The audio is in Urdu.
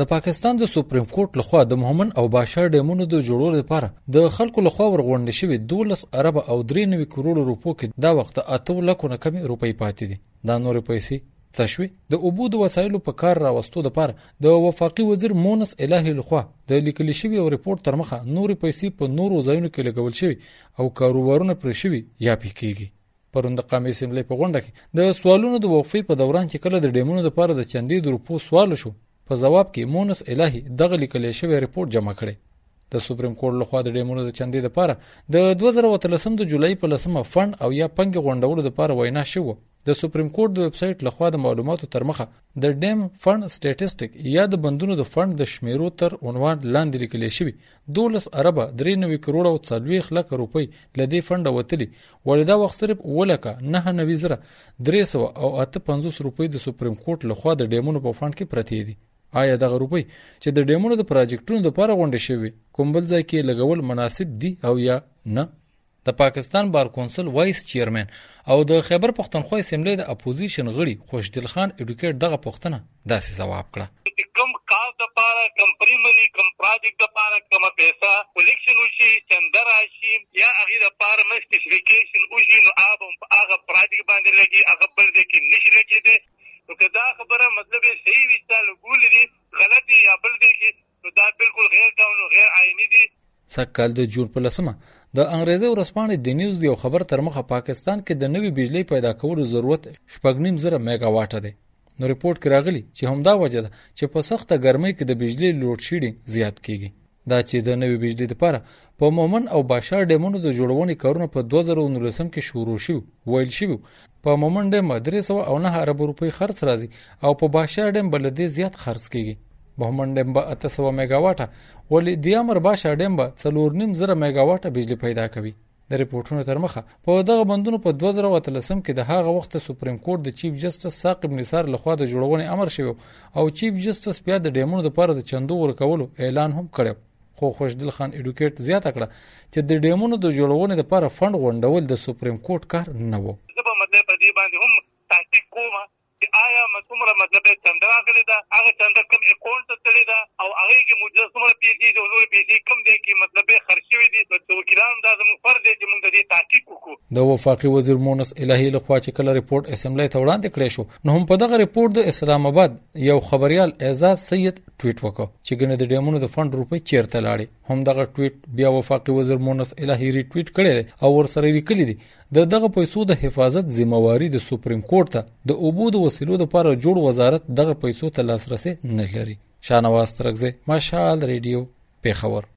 د پاکستان د سپریم کورټ لخوا د محمد او باشا ډیمونو د جوړولو لپاره د خلکو لخوا ورغونډ شوی 12 ارب او 3 کروڑ روپو کې دا وخت اته لکه نه کمی روپۍ پاتې دي. دا نور پیسې څه د اوبو د وسایلو په کار راوستو لپاره د وفاقي وزیر مونس الهي لخوا د لیکل شوی او ریپورت تر مخه نور پیسې په نورو ځایونو کې لګول شوی او کاروبارونه پر شوی یا پکېږي پروند قامې سیملې په غونډه کې د سوالونو د وقفې په دوران چې کله د ډیمونو لپاره د چندې د روپو سوال شو په جواب کې مونس الهي دغه لیکل شوی ریپورت جمع کړي د سپریم کورټ لخوا د ډیمونو د چندې لپاره د 2013 د جولای په لسمه فند او یا پنګ غونډولو لپاره وینا شوه د سپریم کورټ د ویب سټ لخوا د معلوماتو تر مخه د ډیم فند سټیټسټیک یا د بندونو د فند د شمیرو تر عنوان لاندې لیکل شوی 12 ارب 93 کروڑ او 40 لک روپۍ لدی فند وتلی ولدا وخت صرف ولکه 99 زره 300 او 850 روپۍ د سپریم کورټ لخوا د ډیمونو په فند کې پرتی دي. آیا دغه روپۍ چې د ډیمونو د پروجیکټونو لپاره غونډه شوی کوم بل ځای کې لګول مناسب دي او یا نه؟ د Pakistan bar council vice chairman او د خیبر پښتونخوا سیملې د اپوزیشن غړي خوشدل خان اډوکیټ دغه پښتنه داسې جواب کړه. کم کار د پاره کم پریمری کم پروجیکټ د پاره کم پیسې کلیکشن وشي چندر راشي، یا هغه د پاره مسټیفیکیشن وشي، نو هغه هغه پروجیکټ باندې لګي، هغه بل د کې نشي لګي نو که دا خبره مطلب صحیح وي چې لګول دي غلط دي یا بل دي نو دا بالکل غیر قانون غیر آئینی دي سکهال د جون په لسمه د انګریزي ورسپانې د نیوز یو خبر تر مخه پاکستان کې د نوې بجلی پیدا کولو ضرورت شپږنیم زره میگا واټ دی. نو ریپورت کې راغلی چې همدا وجه ده چې په سخته ګرمۍ کې د بجلی لوډ شیډینګ زیات کیږي. دا چې د نوې بجلی لپاره په مومن او باشا ډیمونو د جوړونې کارونه په 2019 کې شروع شو ویل شو په مومن ډیم 300 او 9 ارب روپۍ خرڅ راځي او په باشا ډیم بلدې زیات خرڅ کیږي. مومن ډیم به 800 میگاواټه ولې د امر باشا ډیم به 4.5 زره میگاواټه بجلی پیدا کوي. د ریپورتونو تر مخه، په دغه بندونو په 2013 کې د هغه وخت سپریم کورټ د چیف جسټس ساقب نثار لخوا د جوړونې امر شوی او چیف جسټس بیا د ډیمونو لپاره د چندو ورکولو اعلان هم کړو خو خوشدل خان اډوکیټ زیاته کړه چې د ډیمونو د جوړونې لپاره فند غونډول د سپریم کورټ کار نه وو زه په مطلب په دې باندې هم تحقیق کوم چې آیا مسومره مطلب چنده راغلی دا هغه چنده کوم اکاونټ ته تللی دا، او هغه کې موږ څومره پیسې دي او نور پیسې کوم دي کې مطلب خرچ شوی دي د وکیلانو دا زموږ فرض دی چې موږ د دې تحقیق د وفاقي وزیر مونس الهي لخوا چې کله ریپورت اسمبلی ته وړاندې کړی شو، نو هم په دغه ریپورت د اسلام آباد یو خبريال اعزاز سید ټویټ وکړ چې ګنه د ډیمونو د فند روپۍ چیرته لاړې. هم دغه ټویټ بیا وفاقي وزیر مونس الهي ری ټویټ کړی او ورسره لیکلی دی، د دغه پیسو د حفاظت ذمہواری د سپریم کورټ ته د اوبو د وسیلو لپاره جوړ وزارت دغه پیسو ته لاسرسي نه لري. شانواز ترغزه مشال ریډیو پیښور